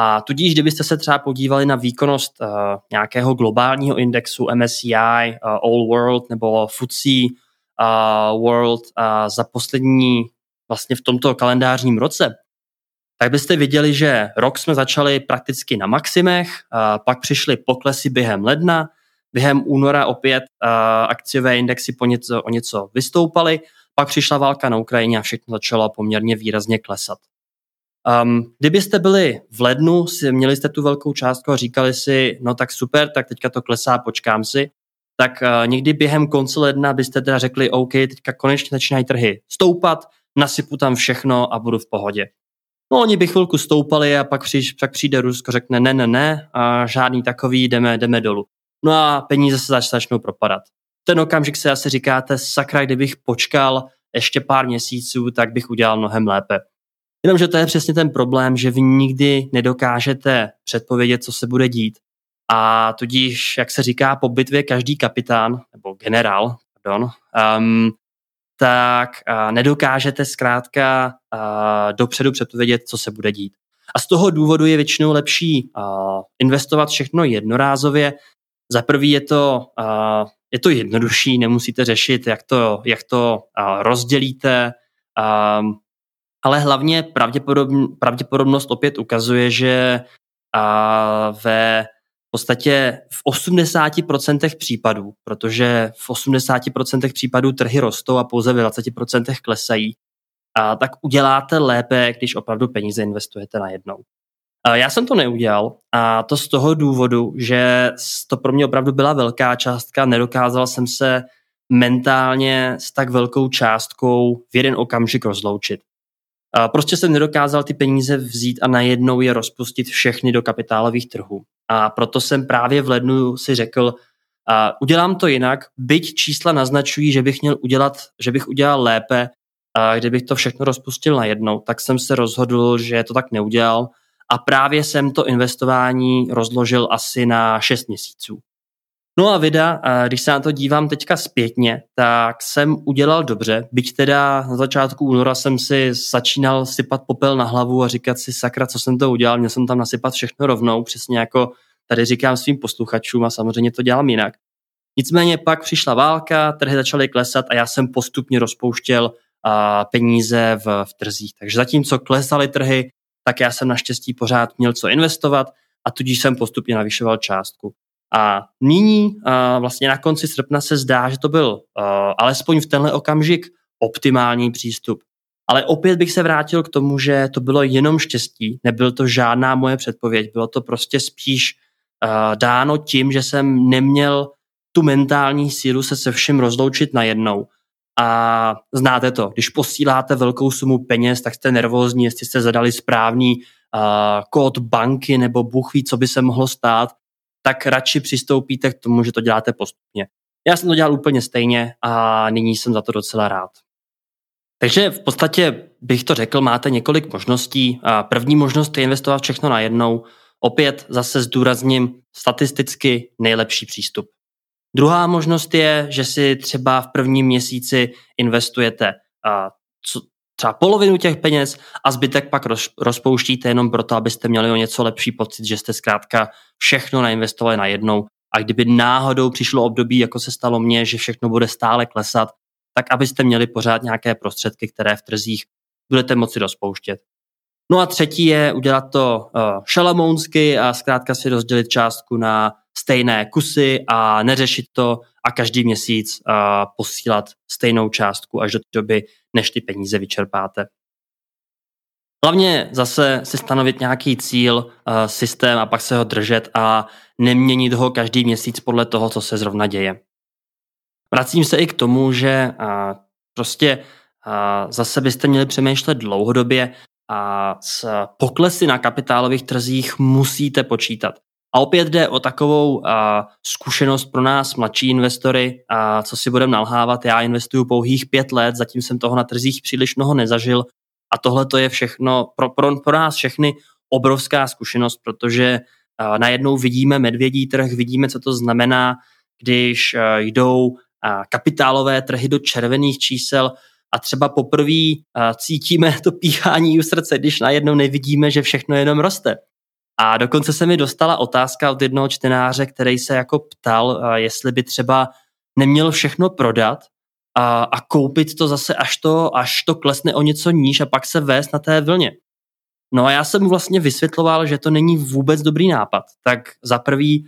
a tudíž, kdybyste se třeba podívali na výkonnost uh, nějakého globálního indexu MSCI, uh, All World nebo FTSE uh, World uh, za poslední vlastně v tomto kalendářním roce, tak byste viděli, že rok jsme začali prakticky na maximech, a pak přišly poklesy během ledna, během února opět a akciové indexy po něco, o něco vystoupaly, pak přišla válka na Ukrajině a všechno začalo poměrně výrazně klesat. Um, kdybyste byli v lednu, si, měli jste tu velkou částku a říkali si, no tak super, tak teďka to klesá, počkám si, tak uh, někdy během konce ledna byste teda řekli, OK, teďka konečně začínají trhy stoupat, nasypu tam všechno a budu v pohodě. No oni by chvilku stoupali a pak, přijde, pak přijde Rusko, řekne ne, ne, ne a žádný takový, jdeme, jdeme dolů. No a peníze se zač, začnou propadat. Ten okamžik se asi říkáte, sakra, kdybych počkal ještě pár měsíců, tak bych udělal mnohem lépe. Jenomže to je přesně ten problém, že vy nikdy nedokážete předpovědět, co se bude dít. A tudíž, jak se říká po bitvě, každý kapitán, nebo generál, pardon, um, tak uh, nedokážete zkrátka uh, dopředu předpovědět, co se bude dít. A z toho důvodu je většinou lepší uh, investovat všechno jednorázově. Za prvý je to, uh, je to jednodušší, nemusíte řešit, jak to, jak to rozdělíte, ale hlavně pravděpodobnost opět ukazuje, že ve v podstatě v 80% případů, protože v 80% případů trhy rostou a pouze ve 20% klesají, a tak uděláte lépe, když opravdu peníze investujete najednou. A já jsem to neudělal a to z toho důvodu, že to pro mě opravdu byla velká částka, nedokázal jsem se mentálně s tak velkou částkou v jeden okamžik rozloučit. A prostě jsem nedokázal ty peníze vzít a najednou je rozpustit všechny do kapitálových trhů. A proto jsem právě v lednu si řekl, a udělám to jinak, byť čísla naznačují, že bych měl udělat, že bych udělal lépe, a kdybych to všechno rozpustil najednou, tak jsem se rozhodl, že to tak neudělal a právě jsem to investování rozložil asi na 6 měsíců. No a vida, když se na to dívám teďka zpětně, tak jsem udělal dobře, byť teda na začátku února jsem si začínal sypat popel na hlavu a říkat si sakra, co jsem to udělal, měl jsem tam nasypat všechno rovnou, přesně jako tady říkám svým posluchačům a samozřejmě to dělám jinak. Nicméně pak přišla válka, trhy začaly klesat a já jsem postupně rozpouštěl peníze v, v trzích. Takže zatímco klesaly trhy, tak já jsem naštěstí pořád měl co investovat a tudíž jsem postupně navyšoval částku. A nyní vlastně na konci srpna se zdá, že to byl alespoň v tenhle okamžik optimální přístup. Ale opět bych se vrátil k tomu, že to bylo jenom štěstí, nebyl to žádná moje předpověď, bylo to prostě spíš dáno tím, že jsem neměl tu mentální sílu se se všem rozloučit najednou. A znáte to, když posíláte velkou sumu peněz, tak jste nervózní, jestli jste zadali správný uh, kód banky nebo Bůh ví, co by se mohlo stát tak radši přistoupíte k tomu, že to děláte postupně. Já jsem to dělal úplně stejně a nyní jsem za to docela rád. Takže v podstatě bych to řekl, máte několik možností. První možnost je investovat všechno najednou. Opět zase zdůrazním statisticky nejlepší přístup. Druhá možnost je, že si třeba v prvním měsíci investujete třeba polovinu těch peněz a zbytek pak rozpouštíte jenom proto, abyste měli o něco lepší pocit, že jste zkrátka všechno nainvestovali najednou a kdyby náhodou přišlo období, jako se stalo mně, že všechno bude stále klesat, tak abyste měli pořád nějaké prostředky, které v trzích budete moci rozpouštět. No a třetí je udělat to uh, šalamounsky a zkrátka si rozdělit částku na stejné kusy a neřešit to a každý měsíc uh, posílat stejnou částku až do té doby, než ty peníze vyčerpáte. Hlavně zase si stanovit nějaký cíl, uh, systém a pak se ho držet a neměnit ho každý měsíc podle toho, co se zrovna děje. Vracím se i k tomu, že uh, prostě uh, zase byste měli přemýšlet dlouhodobě a s poklesy na kapitálových trzích musíte počítat. A opět jde o takovou uh, zkušenost pro nás, mladší investory, uh, co si budeme nalhávat. Já investuju pouhých pět let, zatím jsem toho na trzích příliš mnoho nezažil a tohle to je všechno pro, pro, pro nás všechny obrovská zkušenost, protože uh, najednou vidíme medvědí trh, vidíme, co to znamená, když uh, jdou uh, kapitálové trhy do červených čísel a třeba poprvé cítíme to píchání u srdce, když najednou nevidíme, že všechno jenom roste. A dokonce se mi dostala otázka od jednoho čtenáře, který se jako ptal, jestli by třeba neměl všechno prodat a, a koupit to zase až to, až to klesne o něco níž a pak se vést na té vlně. No a já jsem mu vlastně vysvětloval, že to není vůbec dobrý nápad. Tak za prvý,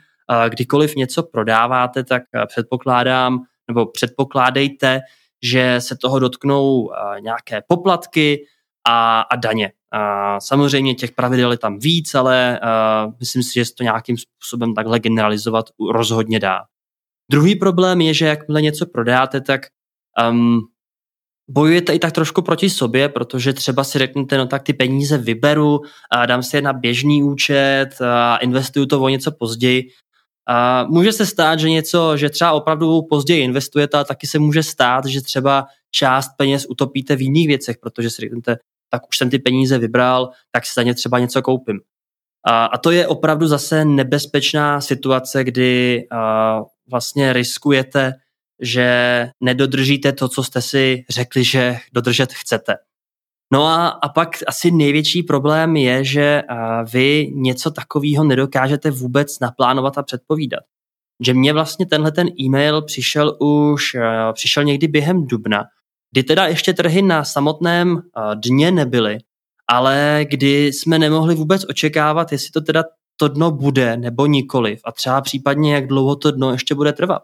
kdykoliv něco prodáváte, tak předpokládám, nebo předpokládejte, že se toho dotknou nějaké poplatky a, a daně. A samozřejmě těch pravidel je tam víc, ale uh, myslím si, že se to nějakým způsobem takhle generalizovat rozhodně dá. Druhý problém je, že jakmile něco prodáte, tak um, bojujete i tak trošku proti sobě, protože třeba si řeknete, no tak ty peníze vyberu, a dám si je na běžný účet a investuju to o něco později. A může se stát, že něco, že třeba opravdu později investujete, a taky se může stát, že třeba část peněz utopíte v jiných věcech, protože si řeknete, tak už jsem ty peníze vybral, tak si za ně třeba něco koupím. A, a to je opravdu zase nebezpečná situace, kdy a, vlastně riskujete, že nedodržíte to, co jste si řekli, že dodržet chcete. No a, a pak asi největší problém je, že a, vy něco takového nedokážete vůbec naplánovat a předpovídat. Že mně vlastně tenhle ten e-mail přišel už, a, přišel někdy během dubna, kdy teda ještě trhy na samotném dně nebyly, ale kdy jsme nemohli vůbec očekávat, jestli to teda to dno bude nebo nikoliv a třeba případně jak dlouho to dno ještě bude trvat.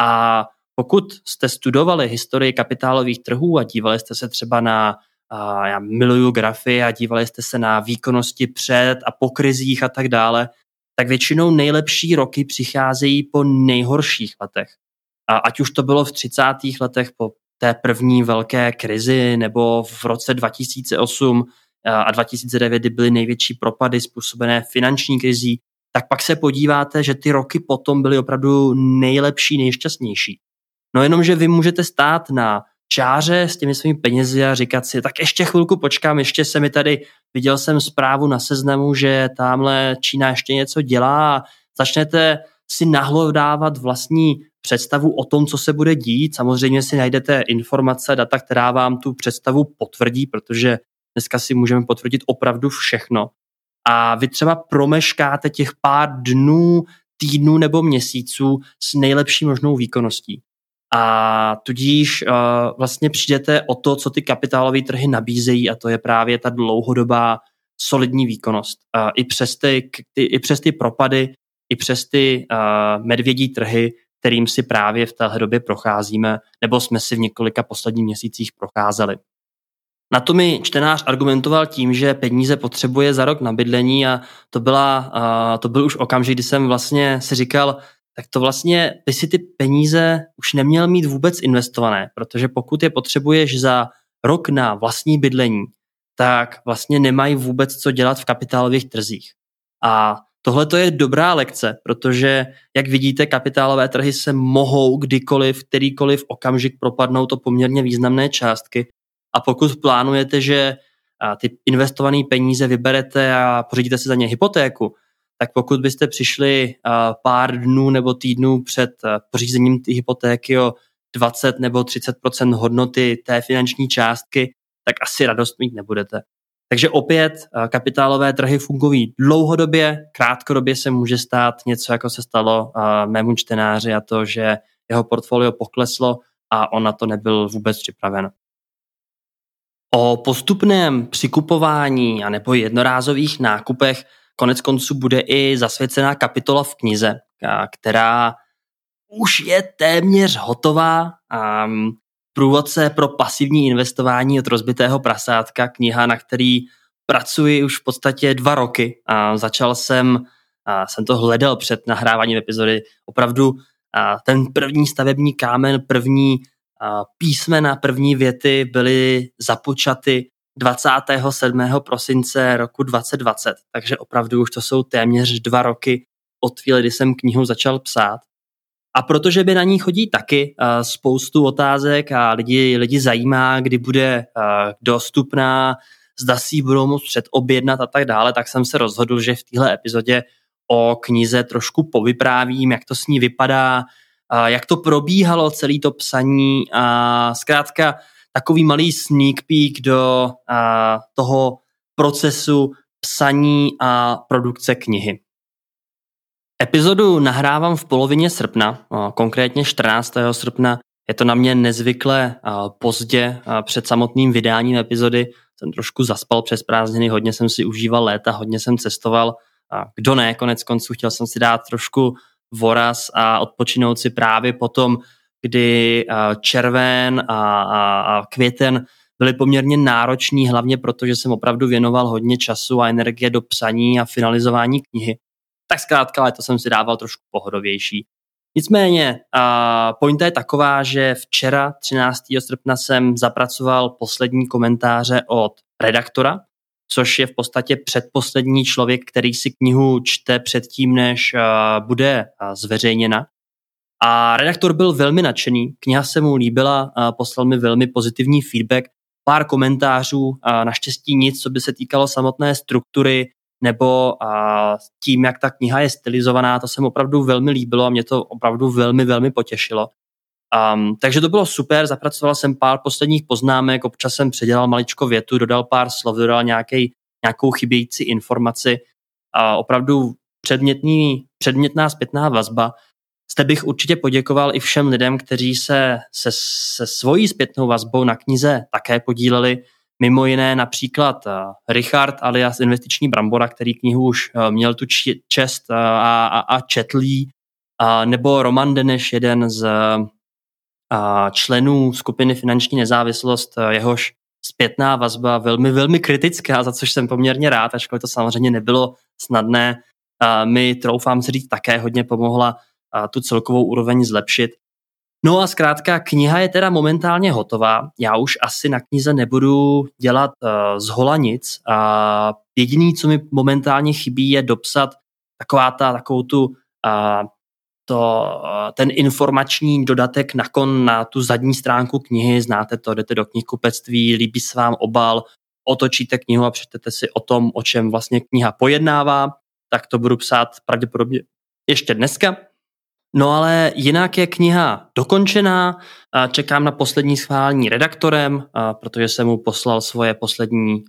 A pokud jste studovali historii kapitálových trhů a dívali jste se třeba na a já miluju grafy a dívali jste se na výkonnosti před a po krizích a tak dále, tak většinou nejlepší roky přicházejí po nejhorších letech. A ať už to bylo v 30. letech po té první velké krizi nebo v roce 2008 a 2009, kdy byly největší propady způsobené finanční krizí, tak pak se podíváte, že ty roky potom byly opravdu nejlepší, nejšťastnější. No jenom, že vy můžete stát na čáře s těmi svými penězi a říkat si, tak ještě chvilku počkám, ještě se mi tady, viděl jsem zprávu na seznamu, že tamhle Čína ještě něco dělá a začnete si nahlodávat vlastní představu o tom, co se bude dít. Samozřejmě si najdete informace, data, která vám tu představu potvrdí, protože dneska si můžeme potvrdit opravdu všechno. A vy třeba promeškáte těch pár dnů, týdnů nebo měsíců s nejlepší možnou výkonností. A tudíž uh, vlastně přijdete o to, co ty kapitálové trhy nabízejí a to je právě ta dlouhodobá solidní výkonnost. Uh, i, přes ty, ty, I přes ty propady, i přes ty uh, medvědí trhy kterým si právě v téhle době procházíme, nebo jsme si v několika posledních měsících procházeli. Na to mi čtenář argumentoval tím, že peníze potřebuje za rok na bydlení a to, byla, to byl už okamžik, kdy jsem vlastně si říkal, tak to vlastně by si ty peníze už neměl mít vůbec investované, protože pokud je potřebuješ za rok na vlastní bydlení, tak vlastně nemají vůbec co dělat v kapitálových trzích. A tohle to je dobrá lekce, protože, jak vidíte, kapitálové trhy se mohou kdykoliv, kterýkoliv okamžik propadnout to poměrně významné částky. A pokud plánujete, že ty investované peníze vyberete a pořídíte si za ně hypotéku, tak pokud byste přišli pár dnů nebo týdnů před pořízením té hypotéky o 20 nebo 30% hodnoty té finanční částky, tak asi radost mít nebudete. Takže opět kapitálové trhy fungují dlouhodobě, krátkodobě se může stát něco, jako se stalo mému čtenáři a to, že jeho portfolio pokleslo a on na to nebyl vůbec připraven. O postupném přikupování a nebo jednorázových nákupech konec konců bude i zasvěcená kapitola v knize, která už je téměř hotová. Průvodce pro pasivní investování od rozbitého prasátka, kniha, na který pracuji už v podstatě dva roky. A začal jsem, a jsem to hledal před nahráváním epizody, opravdu a ten první stavební kámen, první písmena, první věty byly započaty 27. prosince roku 2020, takže opravdu už to jsou téměř dva roky od chvíle, kdy jsem knihu začal psát. A protože by na ní chodí taky spoustu otázek a lidi, lidi zajímá, kdy bude dostupná, zda si ji budou moct předobjednat a tak dále, tak jsem se rozhodl, že v téhle epizodě o knize trošku povyprávím, jak to s ní vypadá, jak to probíhalo celé to psaní a zkrátka takový malý sneak peek do toho procesu psaní a produkce knihy. Epizodu nahrávám v polovině srpna, konkrétně 14. srpna. Je to na mě nezvykle pozdě před samotným vydáním epizody. Jsem trošku zaspal přes prázdniny, hodně jsem si užíval léta, hodně jsem cestoval. Kdo ne, konec konců chtěl jsem si dát trošku voraz a odpočinout si právě potom, kdy červen a, květen byly poměrně nároční, hlavně proto, že jsem opravdu věnoval hodně času a energie do psaní a finalizování knihy tak zkrátka to jsem si dával trošku pohodovější. Nicméně, uh, pointa je taková, že včera 13. srpna jsem zapracoval poslední komentáře od redaktora, což je v podstatě předposlední člověk, který si knihu čte předtím, než bude zveřejněna. A redaktor byl velmi nadšený, kniha se mu líbila, poslal mi velmi pozitivní feedback, pár komentářů, naštěstí nic, co by se týkalo samotné struktury nebo a tím, jak ta kniha je stylizovaná, to se mi opravdu velmi líbilo a mě to opravdu velmi, velmi potěšilo. Um, takže to bylo super, zapracoval jsem pár posledních poznámek, občas jsem předělal maličko větu, dodal pár slov, dodal nějaký, nějakou chybějící informaci a opravdu předmětný, předmětná zpětná vazba. Zde bych určitě poděkoval i všem lidem, kteří se se, se svojí zpětnou vazbou na knize také podíleli. Mimo jiné například uh, Richard alias Investiční brambora, který knihu už uh, měl tu čest uh, a, a, a četlí, uh, nebo Roman Deneš, jeden z uh, členů skupiny Finanční nezávislost, jehož zpětná vazba velmi, velmi kritická, za což jsem poměrně rád, ačkoliv to samozřejmě nebylo snadné. Mi, troufám si říct, také hodně pomohla tu celkovou úroveň zlepšit. No a zkrátka kniha je teda momentálně hotová. Já už asi na knize nebudu dělat uh, z hola nic. A jediný, co mi momentálně chybí, je dopsat taková ta, takovou tu, uh, to, uh, ten informační dodatek na kon na tu zadní stránku knihy. Znáte to, jdete do knihkupectví, líbí se vám obal, otočíte knihu a přečtete si o tom, o čem vlastně kniha pojednává, tak to budu psát pravděpodobně ještě dneska. No ale jinak je kniha dokončená, čekám na poslední schválení redaktorem, protože jsem mu poslal svoje poslední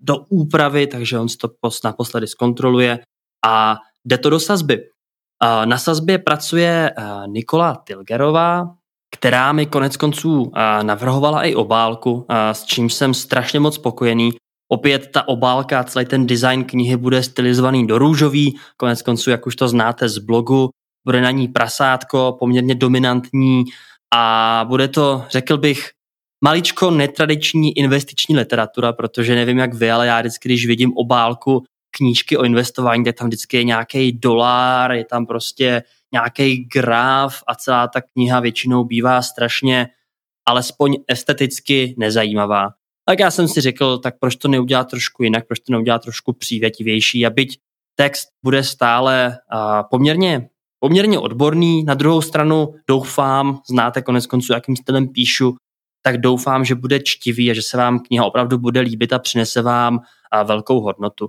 do úpravy, takže on si to naposledy zkontroluje a jde to do sazby. Na sazbě pracuje Nikola Tilgerová, která mi konec konců navrhovala i obálku, s čím jsem strašně moc spokojený. Opět ta obálka, celý ten design knihy bude stylizovaný do růžový, konec konců, jak už to znáte z blogu, bude na ní prasátko, poměrně dominantní a bude to, řekl bych, maličko netradiční investiční literatura, protože nevím jak vy, ale já vždycky, když vidím obálku knížky o investování, tak tam vždycky je nějaký dolar, je tam prostě nějaký graf a celá ta kniha většinou bývá strašně alespoň esteticky nezajímavá. Tak já jsem si řekl, tak proč to neudělat trošku jinak, proč to neudělat trošku přívětivější a byť text bude stále poměrně, poměrně odborný. Na druhou stranu doufám, znáte konec konců, jakým stylem píšu, tak doufám, že bude čtivý a že se vám kniha opravdu bude líbit a přinese vám velkou hodnotu.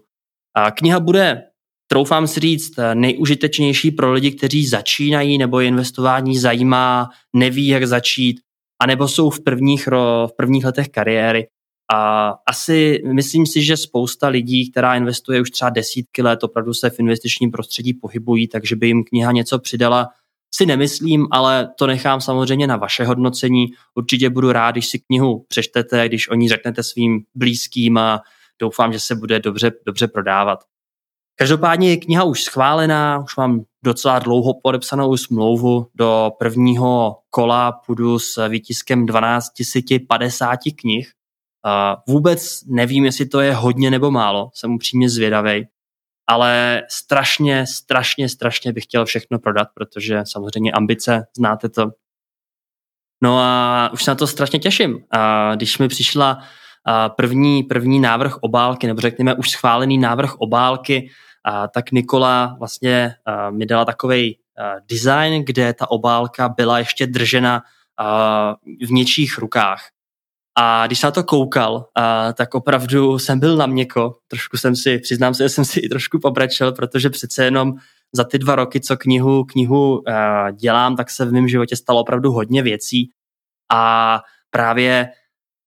A kniha bude, troufám si říct, nejužitečnější pro lidi, kteří začínají nebo je investování zajímá, neví, jak začít, anebo jsou v prvních, ro, v prvních letech kariéry. A asi myslím si, že spousta lidí, která investuje už třeba desítky let, opravdu se v investičním prostředí pohybují, takže by jim kniha něco přidala, si nemyslím, ale to nechám samozřejmě na vaše hodnocení. Určitě budu rád, když si knihu přečtete, když o ní řeknete svým blízkým a doufám, že se bude dobře, dobře prodávat. Každopádně je kniha už schválená, už mám docela dlouho podepsanou smlouvu. Do prvního kola půjdu s výtiskem 12 50 knih. Vůbec nevím, jestli to je hodně nebo málo, jsem upřímně zvědavý, ale strašně, strašně, strašně bych chtěl všechno prodat, protože samozřejmě ambice, znáte to. No a už se na to strašně těším. A když mi přišla první, první návrh obálky, nebo řekněme už schválený návrh obálky, a tak Nikola vlastně mi dala takový design, kde ta obálka byla ještě držena v něčích rukách. A když se na to koukal, a, tak opravdu jsem byl na měko. Trošku jsem si, přiznám se, že jsem si i trošku pobrečel, protože přece jenom za ty dva roky, co knihu, knihu a, dělám, tak se v mém životě stalo opravdu hodně věcí. A právě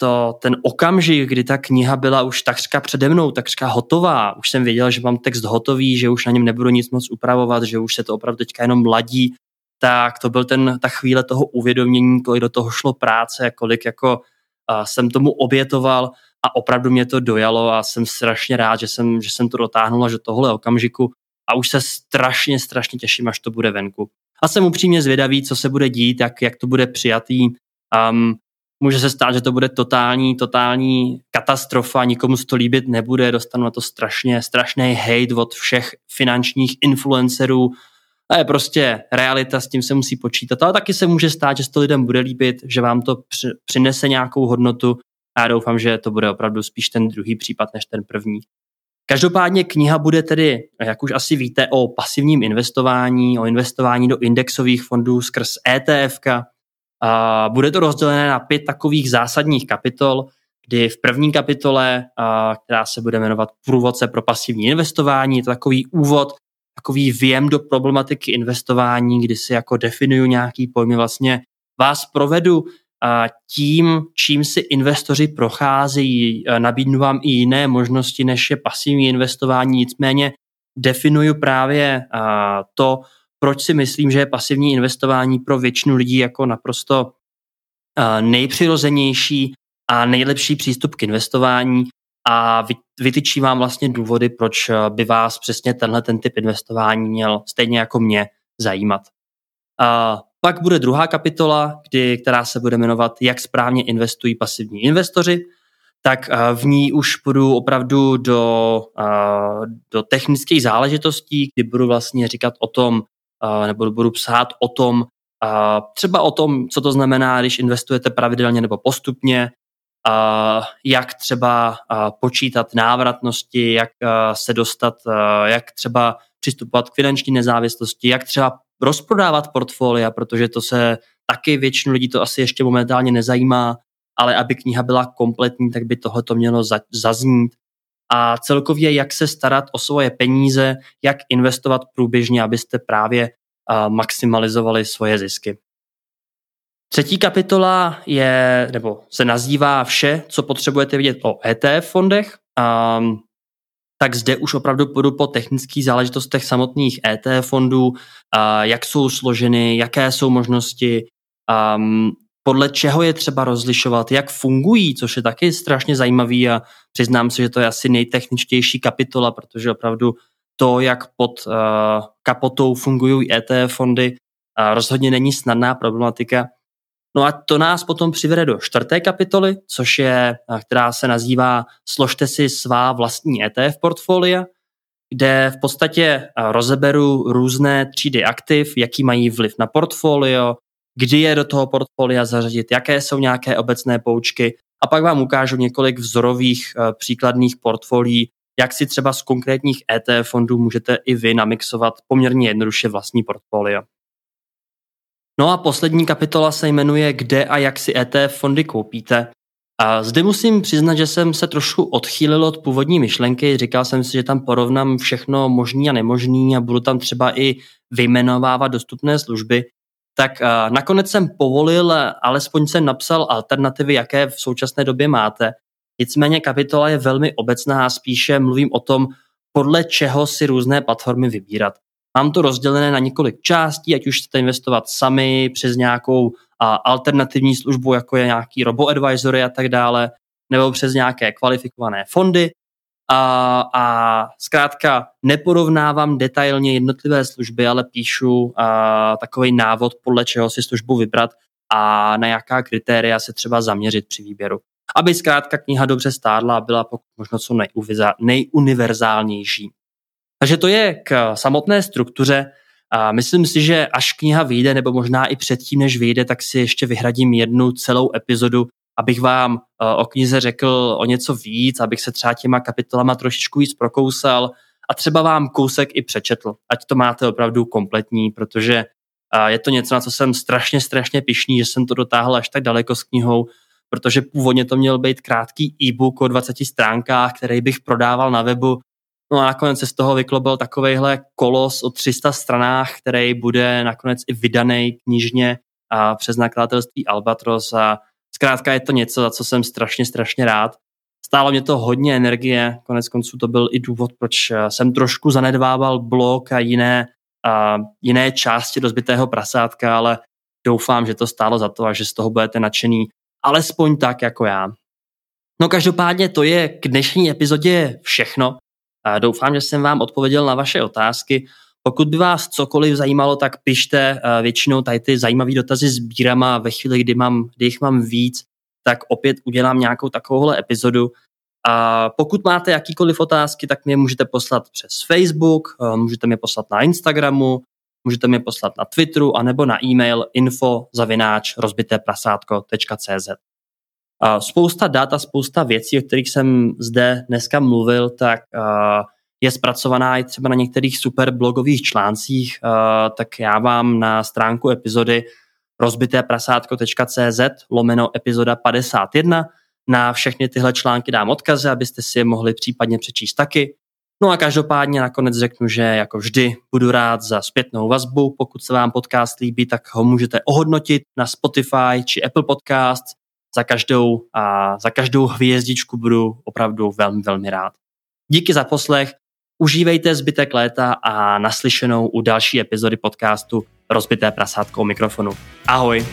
to, ten okamžik, kdy ta kniha byla už takřka přede mnou, takřka hotová, už jsem věděl, že mám text hotový, že už na něm nebudu nic moc upravovat, že už se to opravdu teďka jenom ladí, tak to byl ten, ta chvíle toho uvědomění, kolik do toho šlo práce, kolik jako a jsem tomu obětoval a opravdu mě to dojalo a jsem strašně rád, že jsem, že jsem to dotáhnul až do tohle okamžiku a už se strašně, strašně těším, až to bude venku. A jsem upřímně zvědavý, co se bude dít, jak, jak to bude přijatý. Um, může se stát, že to bude totální, totální katastrofa, nikomu se to líbit nebude, dostanu na to strašně, strašný hate od všech finančních influencerů, a je prostě realita, s tím se musí počítat, ale taky se může stát, že se to lidem bude líbit, že vám to přinese nějakou hodnotu a já doufám, že to bude opravdu spíš ten druhý případ než ten první. Každopádně kniha bude tedy, jak už asi víte, o pasivním investování, o investování do indexových fondů skrz ETF. Bude to rozdělené na pět takových zásadních kapitol, kdy v první kapitole, která se bude jmenovat Průvodce pro pasivní investování, je to takový úvod takový věm do problematiky investování, kdy si jako definuju nějaký pojmy, vlastně vás provedu tím, čím si investoři procházejí, nabídnu vám i jiné možnosti, než je pasivní investování, nicméně definuju právě to, proč si myslím, že je pasivní investování pro většinu lidí jako naprosto nejpřirozenější a nejlepší přístup k investování. A vytyčí vám vlastně důvody, proč eh, by vás přesně tenhle ten typ investování měl stejně jako mě zajímat. A pak bude druhá kapitola, kdy, která se bude jmenovat Jak správně investují pasivní investoři, tak eh, v ní už půjdu opravdu do, eh, do technických záležitostí, kdy budu vlastně říkat o tom, nebo budu psát o tom, třeba o tom, co to znamená, když investujete pravidelně nebo postupně, jak třeba počítat návratnosti, jak se dostat, jak třeba přistupovat k finanční nezávislosti, jak třeba rozprodávat portfolia, protože to se taky většinu lidí to asi ještě momentálně nezajímá, ale aby kniha byla kompletní, tak by tohle to mělo zaznít. A celkově, jak se starat o svoje peníze, jak investovat průběžně, abyste právě maximalizovali svoje zisky. Třetí kapitola je, nebo se nazývá vše, co potřebujete vidět o ETF fondech. Um, tak zde už opravdu půjdu po technických záležitostech samotných ETF fondů, uh, jak jsou složeny, jaké jsou možnosti, um, podle čeho je třeba rozlišovat, jak fungují, což je taky strašně zajímavý a přiznám se, že to je asi nejtechničtější kapitola, protože opravdu to, jak pod uh, kapotou fungují ETF fondy, uh, rozhodně není snadná problematika. No a to nás potom přivede do čtvrté kapitoly, což je, která se nazývá Složte si svá vlastní ETF portfolia, kde v podstatě rozeberu různé třídy aktiv, jaký mají vliv na portfolio, kdy je do toho portfolia zařadit, jaké jsou nějaké obecné poučky a pak vám ukážu několik vzorových příkladných portfolií, jak si třeba z konkrétních ETF fondů můžete i vy namixovat poměrně jednoduše vlastní portfolio. No a poslední kapitola se jmenuje Kde a jak si ETF fondy koupíte. A zde musím přiznat, že jsem se trošku odchýlil od původní myšlenky. Říkal jsem si, že tam porovnám všechno možný a nemožný a budu tam třeba i vyjmenovávat dostupné služby. Tak nakonec jsem povolil, alespoň jsem napsal alternativy, jaké v současné době máte. Nicméně kapitola je velmi obecná a spíše mluvím o tom, podle čeho si různé platformy vybírat. Mám to rozdělené na několik částí, ať už chcete investovat sami přes nějakou a, alternativní službu, jako je nějaký robo-advisory a tak dále, nebo přes nějaké kvalifikované fondy. A, a zkrátka neporovnávám detailně jednotlivé služby, ale píšu a, takový návod, podle čeho si službu vybrat a na jaká kritéria se třeba zaměřit při výběru. Aby zkrátka kniha dobře stádla a byla pokud možno co nejuniverzálnější. Takže to je k samotné struktuře. A myslím si, že až kniha vyjde, nebo možná i předtím, než vyjde, tak si ještě vyhradím jednu celou epizodu, abych vám e, o knize řekl o něco víc, abych se třeba těma kapitolama trošičku víc prokousal a třeba vám kousek i přečetl, ať to máte opravdu kompletní, protože e, je to něco, na co jsem strašně, strašně pišný, že jsem to dotáhl až tak daleko s knihou, protože původně to měl být krátký e-book o 20 stránkách, který bych prodával na webu No a nakonec se z toho vyklobil takovejhle kolos o 300 stranách, který bude nakonec i vydaný knižně a přes nakladatelství Albatros a zkrátka je to něco, za co jsem strašně, strašně rád. Stálo mě to hodně energie, konec konců to byl i důvod, proč eh, jsem trošku zanedbával blog a jiné, a jiné části rozbitého prasátka, ale doufám, že to stálo za to a že z toho budete nadšený, alespoň tak jako já. No každopádně to je k dnešní epizodě všechno. Doufám, že jsem vám odpověděl na vaše otázky. Pokud by vás cokoliv zajímalo, tak pište. Většinou tady ty zajímavé dotazy sbírám a ve chvíli, kdy, mám, kdy jich mám víc, tak opět udělám nějakou takovouhle epizodu. A pokud máte jakýkoliv otázky, tak mě můžete poslat přes Facebook, můžete mě poslat na Instagramu, můžete mě poslat na Twitteru anebo na e-mail info zavináč Spousta dat a spousta věcí, o kterých jsem zde dneska mluvil, tak je zpracovaná i třeba na některých super blogových článcích, tak já vám na stránku epizody rozbiteprasátko.cz lomeno epizoda 51 na všechny tyhle články dám odkazy, abyste si je mohli případně přečíst taky. No a každopádně nakonec řeknu, že jako vždy budu rád za zpětnou vazbu. Pokud se vám podcast líbí, tak ho můžete ohodnotit na Spotify či Apple Podcasts za každou, a za každou hvězdičku budu opravdu velmi, velmi rád. Díky za poslech, užívejte zbytek léta a naslyšenou u další epizody podcastu Rozbité prasátko mikrofonu. Ahoj!